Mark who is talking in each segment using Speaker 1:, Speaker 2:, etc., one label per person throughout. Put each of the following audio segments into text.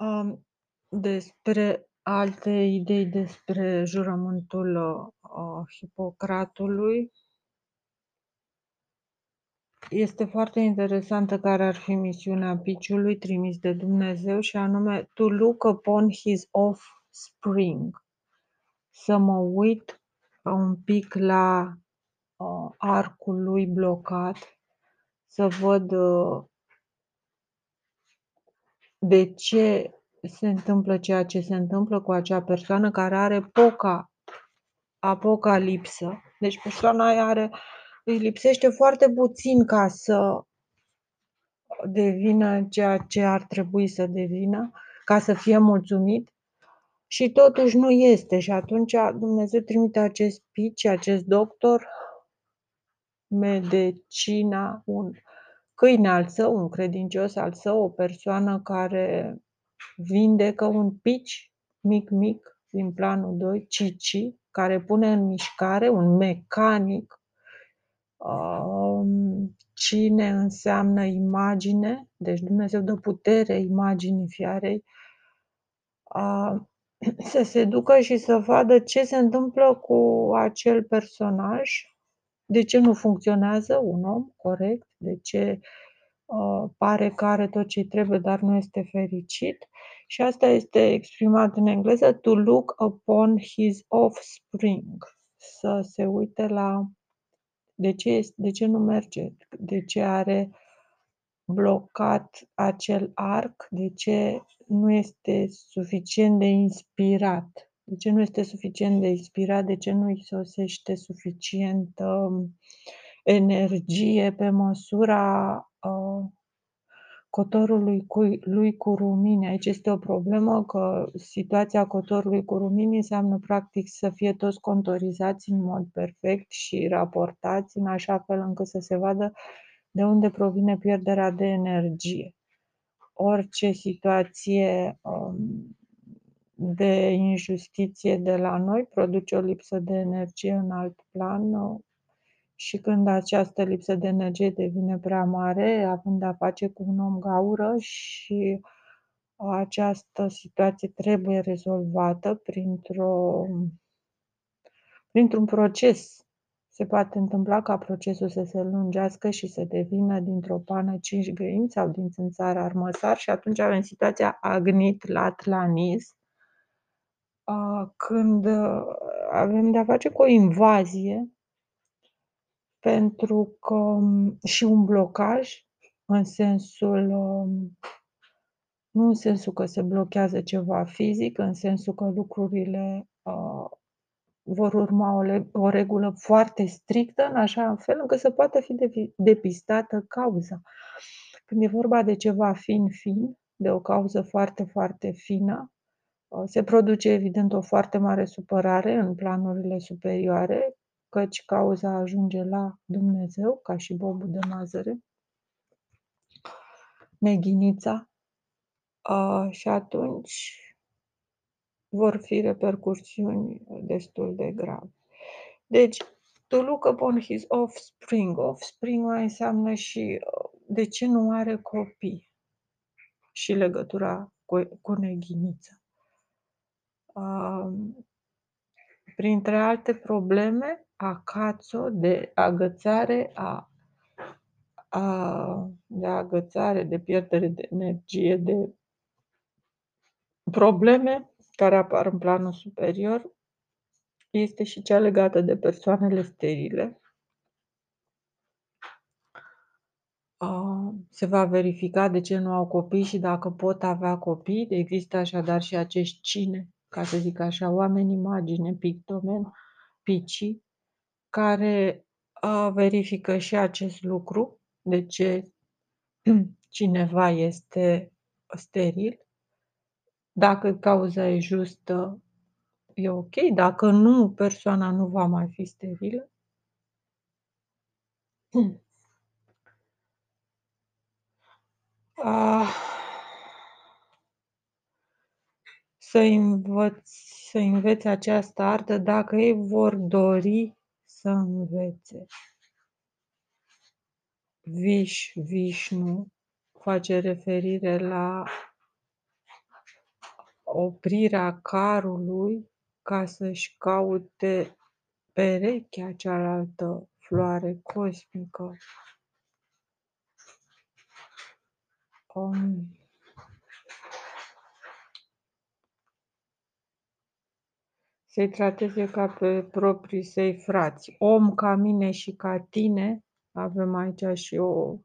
Speaker 1: Am, despre alte idei despre jurământul, uh, Hipocratului este foarte interesantă care ar fi misiunea piciului trimis de Dumnezeu și anume to look upon his offspring. Să mă uit un pic la uh, arcul lui blocat, să văd uh, de ce se întâmplă ceea ce se întâmplă cu acea persoană care are poca apocalipsă. Deci persoana aia are, îi lipsește foarte puțin ca să devină ceea ce ar trebui să devină, ca să fie mulțumit și totuși nu este. Și atunci Dumnezeu trimite acest pici, acest doctor, medicina, un câine al său, un credincios al său, o persoană care vindecă un pici mic, mic, din planul 2, Cici, care pune în mișcare un mecanic. Um, cine înseamnă imagine, deci Dumnezeu dă putere imaginii fiarei, să se ducă și să vadă ce se întâmplă cu acel personaj, de ce nu funcționează un om corect, de ce uh, pare că are tot ce trebuie, dar nu este fericit. Și asta este exprimat în engleză, to look upon his offspring, să se uite la de ce, este, de ce nu merge, de ce are blocat acel arc, de ce nu este suficient de inspirat, de ce nu este suficient de inspirat, de ce nu îi sosește suficientă energie pe măsura uh, cotorului cu, lui cu rumini. Aici este o problemă că situația cotorului cu rumini înseamnă practic să fie toți contorizați în mod perfect și raportați în așa fel încât să se vadă de unde provine pierderea de energie. Orice situație um, de injustiție de la noi produce o lipsă de energie în alt plan și când această lipsă de energie devine prea mare, având de-a face cu un om gaură și această situație trebuie rezolvată printr-o, printr-un proces. Se poate întâmpla ca procesul să se lungească și să devină dintr-o pană cinci grăimi sau din țânțar armăsar și atunci avem situația agnit latlanis, când avem de-a face cu o invazie pentru că um, și un blocaj în sensul, um, nu în sensul că se blochează ceva fizic, în sensul că lucrurile uh, vor urma o, o regulă foarte strictă, în așa fel încât să poată fi depistată cauza. Când e vorba de ceva fin-fin, de o cauză foarte, foarte fină, uh, se produce evident o foarte mare supărare în planurile superioare, căci cauza ajunge la Dumnezeu, ca și bobul de mazăre, neghinița, și atunci vor fi repercursiuni destul de grave. Deci, to look upon his offspring. Offspring mai înseamnă și de ce nu are copii și legătura cu, cu neghinița. Printre alte probleme, acațo de agățare a, a de agățare, de pierdere de energie, de probleme care apar în planul superior, este și cea legată de persoanele sterile. Se va verifica de ce nu au copii și dacă pot avea copii. Există așadar și acești cine, ca să zic așa, oameni imagine, pictomen, picii, care verifică și acest lucru, de ce cineva este steril. Dacă cauza e justă, e ok. Dacă nu, persoana nu va mai fi sterilă. Ah, să învăți, să înveți această artă dacă ei vor dori să învețe. Viș, Vișnu face referire la oprirea carului ca să-și caute perechea cealaltă floare cosmică. Um, să-i trateze ca pe proprii săi frați. Om ca mine și ca tine, avem aici și o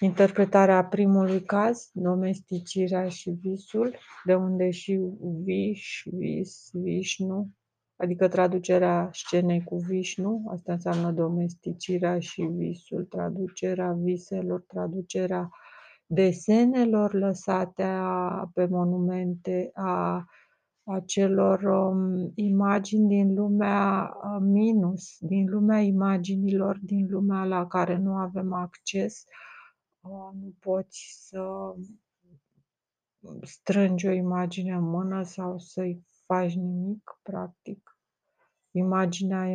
Speaker 1: interpretare a primului caz, domesticirea și visul, de unde și viș, vis, vișnu, adică traducerea scenei cu vișnu, asta înseamnă domesticirea și visul, traducerea viselor, traducerea desenelor lăsate a, pe monumente, a acelor um, imagini din lumea uh, minus, din lumea imaginilor, din lumea la care nu avem acces, uh, nu poți să strângi o imagine în mână sau să-i faci nimic, practic. Imaginea e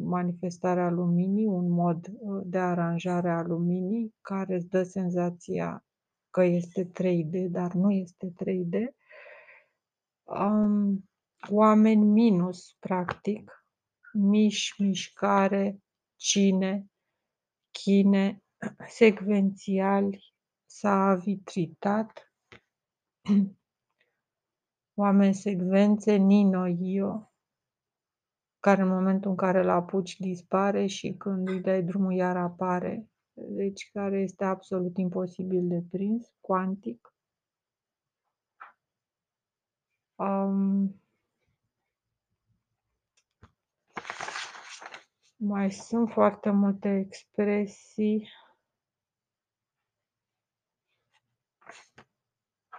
Speaker 1: manifestarea luminii, un mod uh, de aranjare a luminii care îți dă senzația că este 3D, dar nu este 3D um, oameni minus, practic, miș, mișcare, cine, chine, secvențiali, s-a vitritat, oameni secvențe, Nino, Io, care în momentul în care îl apuci dispare și când îi dai drumul iar apare, deci care este absolut imposibil de prins, cuantic. Um, mai sunt foarte multe expresii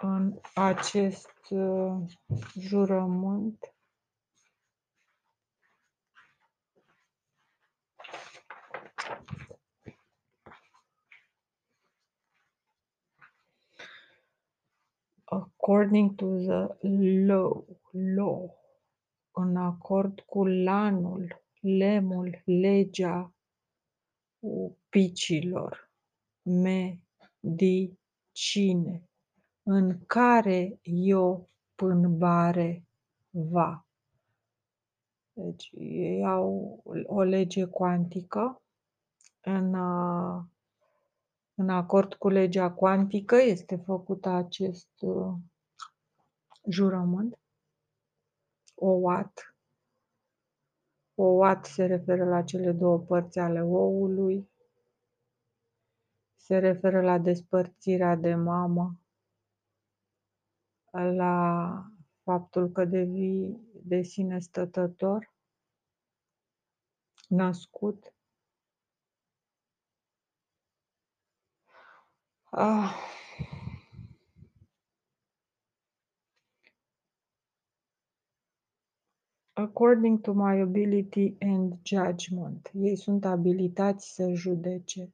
Speaker 1: în acest uh, jurământ. According to the law, law, în acord cu lanul, lemul, legea picilor, medicine, în care eu pânbare va. Deci ei au o lege cuantică în în acord cu legea cuantică este făcut acest uh, jurământ. O watt. O watt se referă la cele două părți ale oului. Se referă la despărțirea de mamă, la faptul că devii de sine stătător, născut, Ah. According to my ability and judgment. Ei sunt abilitați să judece,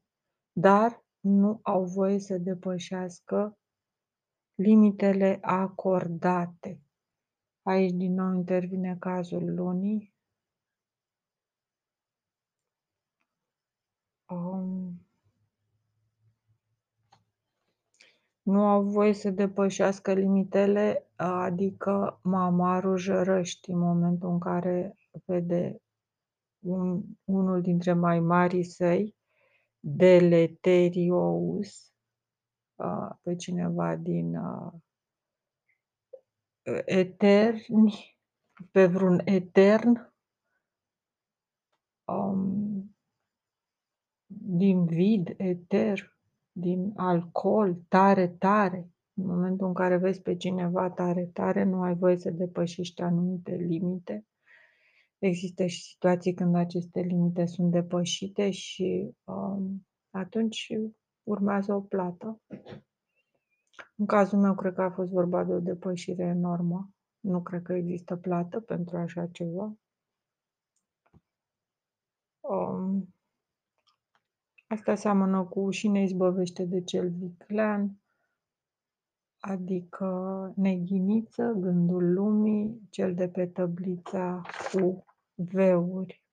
Speaker 1: dar nu au voie să depășească limitele acordate. Aici din nou intervine cazul lunii. Um, nu au voie să depășească limitele, adică mamarul jărăști în momentul în care vede un, unul dintre mai marii săi, Deleterious, pe cineva din eterni, pe vreun etern, um, din vid, eter, din alcool tare, tare. În momentul în care vezi pe cineva tare, tare, nu ai voie să depășești anumite limite. Există și situații când aceste limite sunt depășite și um, atunci urmează o plată. În cazul meu, cred că a fost vorba de o depășire enormă. Nu cred că există plată pentru așa ceva. Um, Asta seamănă cu și ne izbăvește de cel viclean, adică neghiniță, gândul lumii, cel de pe tăblița cu veuri.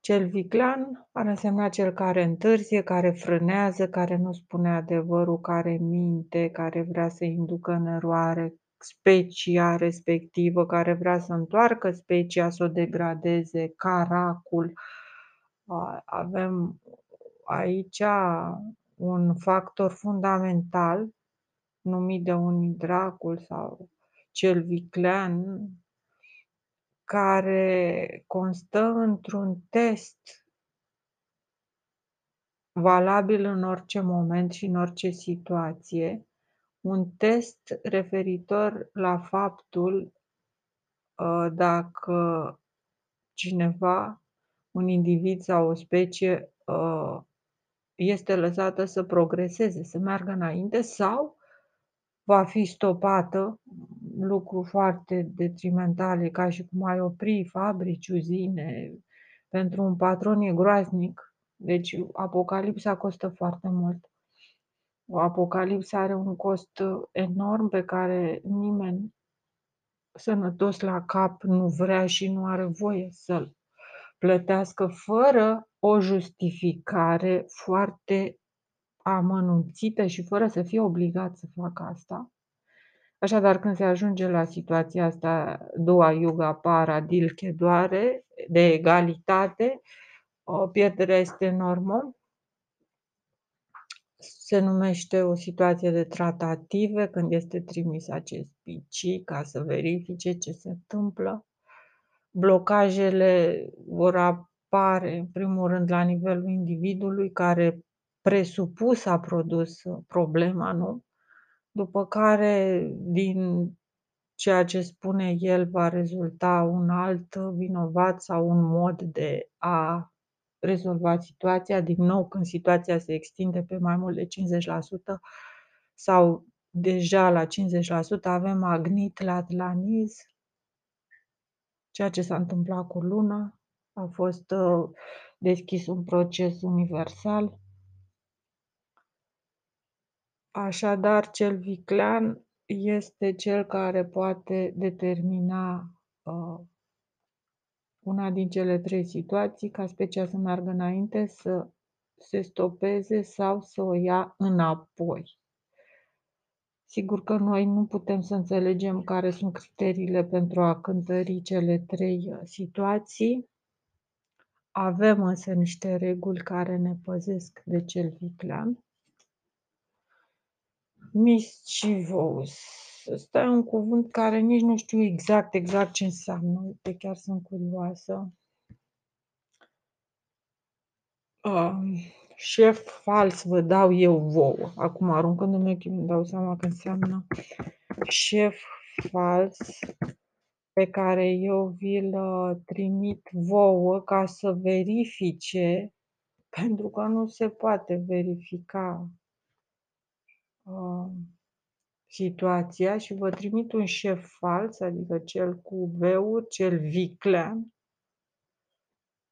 Speaker 1: Cel viclean ar însemna cel care întârzie, care frânează, care nu spune adevărul, care minte, care vrea să inducă în eroare specia respectivă, care vrea să întoarcă specia, să o degradeze, caracul. Avem aici un factor fundamental numit de unii dracul sau cel viclean, care constă într-un test valabil în orice moment și în orice situație, un test referitor la faptul uh, dacă cineva, un individ sau o specie uh, este lăsată să progreseze, să meargă înainte sau va fi stopată, lucru foarte detrimental, e ca și cum ai opri fabrici, uzine, pentru un patron e groaznic. Deci apocalipsa costă foarte mult. O apocalipsă are un cost enorm pe care nimeni sănătos la cap nu vrea și nu are voie să-l plătească fără o justificare foarte amănunțită și fără să fie obligat să facă asta. Așadar, când se ajunge la situația asta, doua yuga para dilche doare, de egalitate, o pierdere este enormă. Se numește o situație de tratative când este trimis acest PC ca să verifice ce se întâmplă. Blocajele vor apare, în primul rând, la nivelul individului care presupus a produs problema, nu? După care, din ceea ce spune el, va rezulta un alt vinovat sau un mod de a rezolva situația. Din nou, când situația se extinde pe mai mult de 50% sau deja la 50%, avem Agnit la Atlanis, ceea ce s-a întâmplat cu Luna. A fost uh, deschis un proces universal Așadar, cel viclean este cel care poate determina uh, una din cele trei situații, ca specia să meargă înainte, să se stopeze sau să o ia înapoi. Sigur că noi nu putem să înțelegem care sunt criteriile pentru a cântări cele trei uh, situații. Avem însă niște reguli care ne păzesc de cel viclean. Mischievous. Ăsta e un cuvânt care nici nu știu exact, exact ce înseamnă. Uite, chiar sunt curioasă. Uh, șef fals vă dau eu vouă. Acum, aruncându-mi ochii, îmi dau seama că înseamnă șef fals pe care eu vi-l uh, trimit vouă ca să verifice, pentru că nu se poate verifica uh, situația și vă trimit un șef fals, adică cel cu veuri, cel viclean.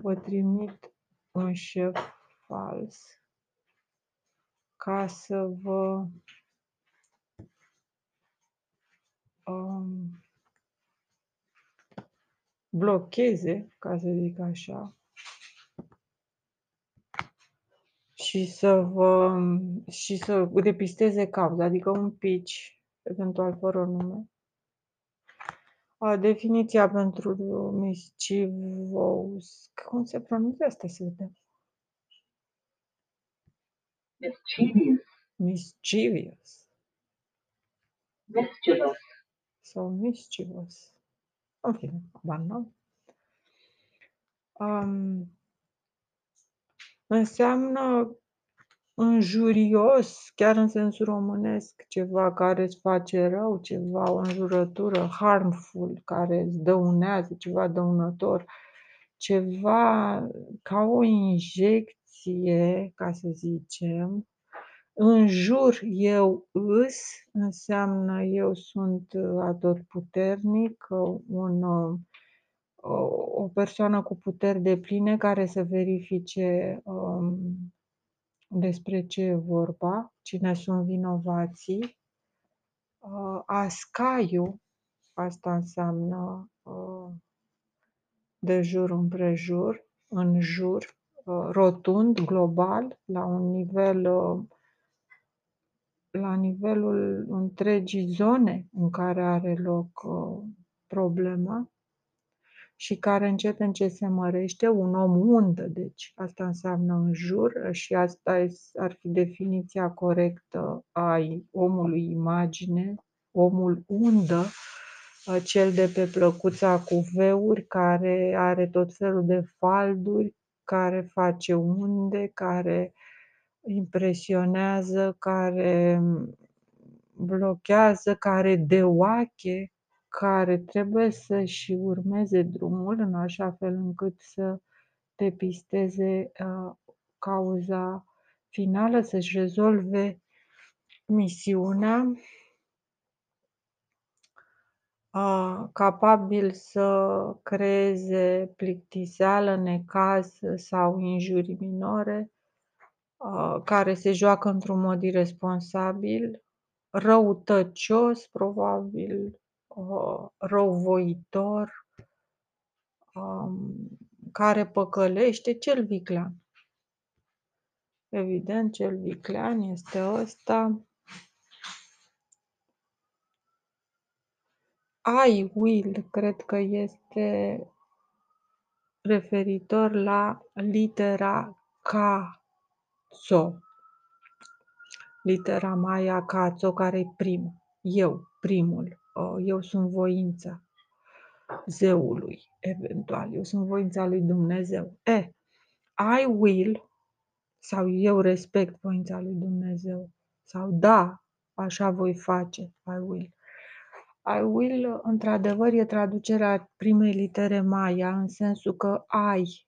Speaker 1: Vă trimit un șef fals ca să vă um, blocheze, ca să zic așa, și să vă și să depisteze cauza, adică un pitch, eventual fără nume. A, definiția pentru mischievous. Cum se pronunță asta să vedem?
Speaker 2: Mischievous.
Speaker 1: Mischievous.
Speaker 2: Mischievous.
Speaker 1: Sau mischievous. În fine, banal. Um, înseamnă înjurios, chiar în sensul românesc, ceva care îți face rău, ceva, o înjurătură, harmful, care îți dăunează, ceva dăunător, ceva ca o injecție, ca să zicem, înjur eu îs, înseamnă eu sunt atotputernic, un o persoană cu puteri depline care să verifice um, despre ce e vorba, cine sunt vinovații. Uh, ascaiu, asta înseamnă uh, de jur împrejur, în jur, uh, rotund, global, la un nivel, uh, la nivelul întregii zone în care are loc uh, problema și care încet, încet se mărește, un om undă, deci asta înseamnă în jur și asta ar fi definiția corectă a omului imagine, omul undă, cel de pe plăcuța cu veuri, care are tot felul de falduri, care face unde, care impresionează, care blochează, care deoache, care trebuie să-și urmeze drumul în așa fel încât să depisteze uh, cauza finală, să-și rezolve misiunea capabil să creeze plictiseală, necaz sau injurii minore, care se joacă într-un mod irresponsabil, răutăcios, probabil, răuvoitor, care păcălește, cel viclean. Evident, cel viclean este ăsta. I will cred că este referitor la litera K-țo. Litera Maya K-țo care e prim. Eu, primul. Eu sunt voința zeului, eventual. Eu sunt voința lui Dumnezeu. E, I will sau eu respect voința lui Dumnezeu sau da, așa voi face, I will. I will, într-adevăr, e traducerea primei litere Maya, în sensul că I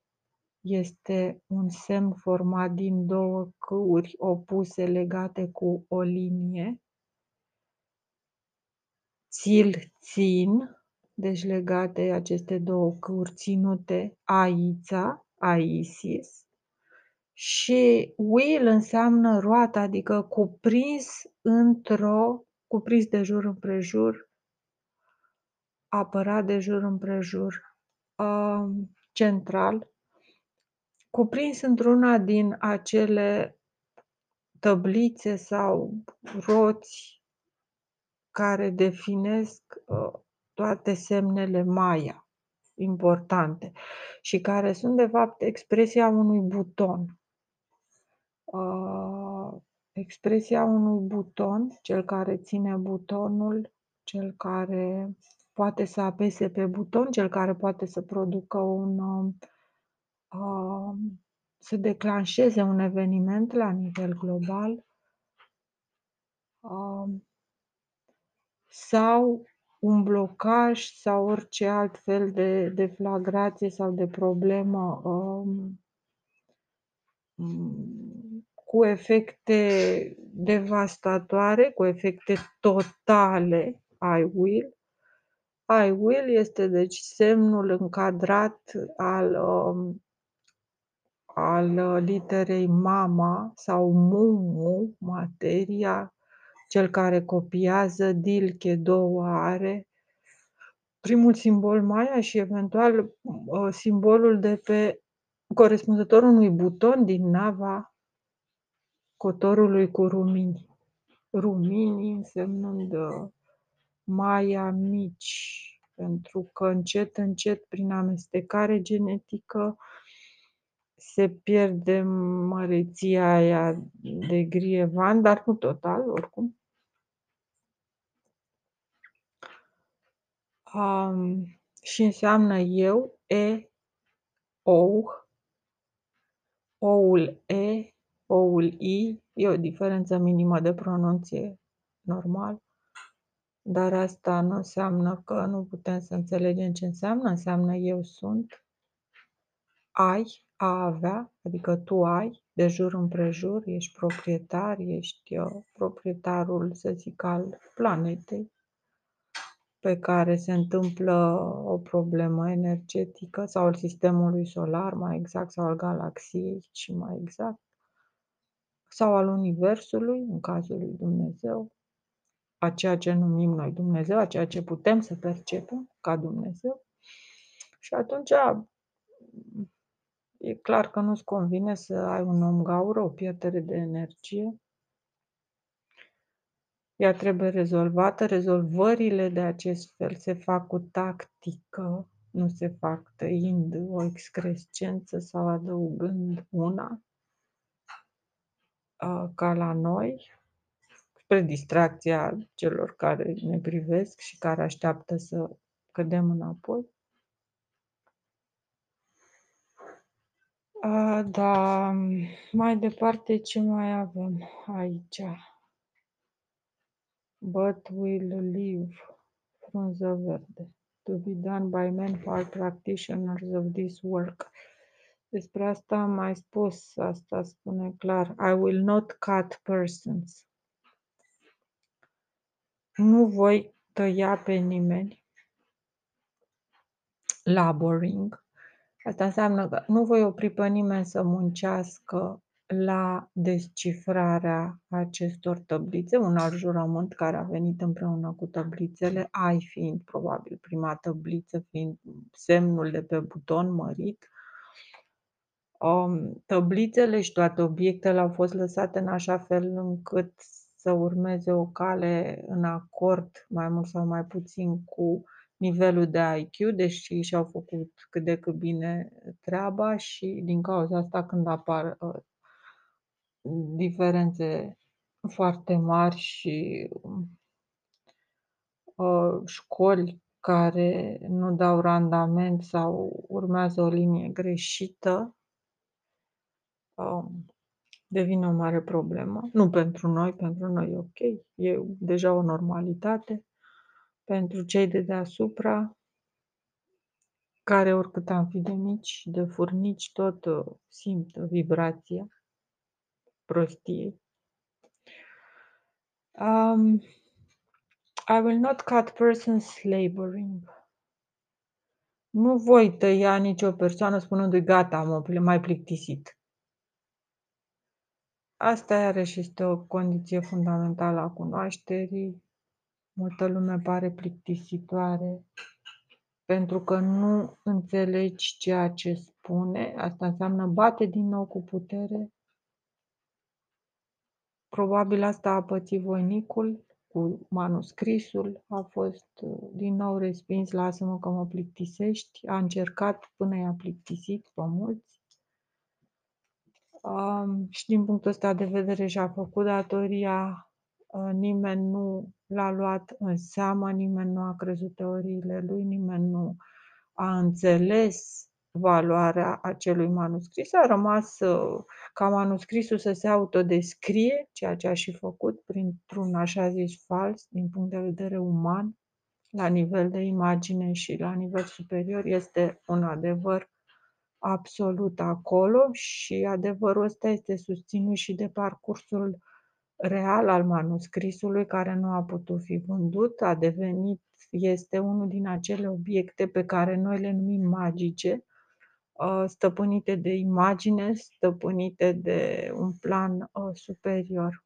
Speaker 1: este un semn format din două câuri opuse legate cu o linie. Țil, țin, deci legate aceste două câuri ținute, aița, aisis. Și will înseamnă roată, adică cuprins într-o, cuprins de jur împrejur, apărat de jur împrejur, central, cuprins într-una din acele tăblițe sau roți care definesc ă, toate semnele Maya importante și care sunt de fapt expresia unui buton. Expresia unui buton, cel care ține butonul, cel care poate să apese pe buton, cel care poate să producă un uh, să declanșeze un eveniment la nivel global. Uh, sau un blocaj sau orice alt fel de deflagrație sau de problemă um, cu efecte devastatoare, cu efecte totale, I will, I will este deci semnul încadrat al, um, al literei mama sau mumu, materia, cel care copiază, dilche două are, primul simbol Maya și eventual uh, simbolul de pe corespunzător unui buton din nava cotorului cu rumini. Rumini însemnând uh, Maya mici, pentru că încet, încet, prin amestecare genetică, se pierde măreția aia de grievan, dar nu total, oricum. Um, și înseamnă eu, e, ou, oul e, oul i, e o diferență minimă de pronunție normal. Dar asta nu înseamnă că nu putem să înțelegem ce înseamnă. Înseamnă eu sunt, ai, a avea, adică tu ai, de jur împrejur, ești proprietar, ești uh, proprietarul, să zic, al planetei pe care se întâmplă o problemă energetică sau al sistemului solar, mai exact, sau al galaxiei și mai exact, sau al Universului, în cazul lui Dumnezeu, a ceea ce numim noi Dumnezeu, a ceea ce putem să percepem ca Dumnezeu. Și atunci E clar că nu-ți convine să ai un om gaură, o pierdere de energie. Ea trebuie rezolvată. Rezolvările de acest fel se fac cu tactică, nu se fac tăind o excrescență sau adăugând una, ca la noi, spre distracția celor care ne privesc și care așteaptă să cădem înapoi. A, da, mai departe ce mai avem aici? But will live, frunză verde, to be done by men who are practitioners of this work. Despre asta am mai spus, asta spune clar. I will not cut persons. Nu voi tăia pe nimeni. Laboring. Asta înseamnă că nu voi opri pe nimeni să muncească la descifrarea acestor tablițe, un alt jurământ care a venit împreună cu tablițele, ai fiind probabil prima tabliță, fiind semnul de pe buton mărit. Um, tablițele și toate obiectele au fost lăsate în așa fel încât să urmeze o cale în acord, mai mult sau mai puțin, cu nivelul de IQ, deși și-au făcut cât de cât bine treaba și din cauza asta când apar uh, diferențe foarte mari și uh, școli care nu dau randament sau urmează o linie greșită, uh, devine o mare problemă. Nu pentru noi, pentru noi e ok, e deja o normalitate. Pentru cei de deasupra, care oricât am fi de mici, de furnici, tot uh, simt vibrația prostiei. Um, I will not cut persons laboring. Nu voi tăia nicio persoană spunându-i gata, am mai plictisit. Asta iarăși este o condiție fundamentală a cunoașterii. Multă lume pare plictisitoare pentru că nu înțelegi ceea ce spune. Asta înseamnă bate din nou cu putere. Probabil asta a pățit voinicul cu manuscrisul, a fost din nou respins, lasă-mă că mă plictisești, a încercat până i-a plictisit pe mulți. Um, și din punctul ăsta de vedere și-a făcut datoria, uh, nimeni nu l-a luat în seamă, nimeni nu a crezut teoriile lui, nimeni nu a înțeles valoarea acelui manuscris. A rămas uh, ca manuscrisul să se autodescrie, ceea ce a și făcut printr-un așa zis fals din punct de vedere uman, la nivel de imagine și la nivel superior, este un adevăr absolut acolo și adevărul ăsta este susținut și de parcursul real al manuscrisului care nu a putut fi vândut, a devenit, este unul din acele obiecte pe care noi le numim magice, uh, stăpânite de imagine, stăpânite de un plan uh, superior.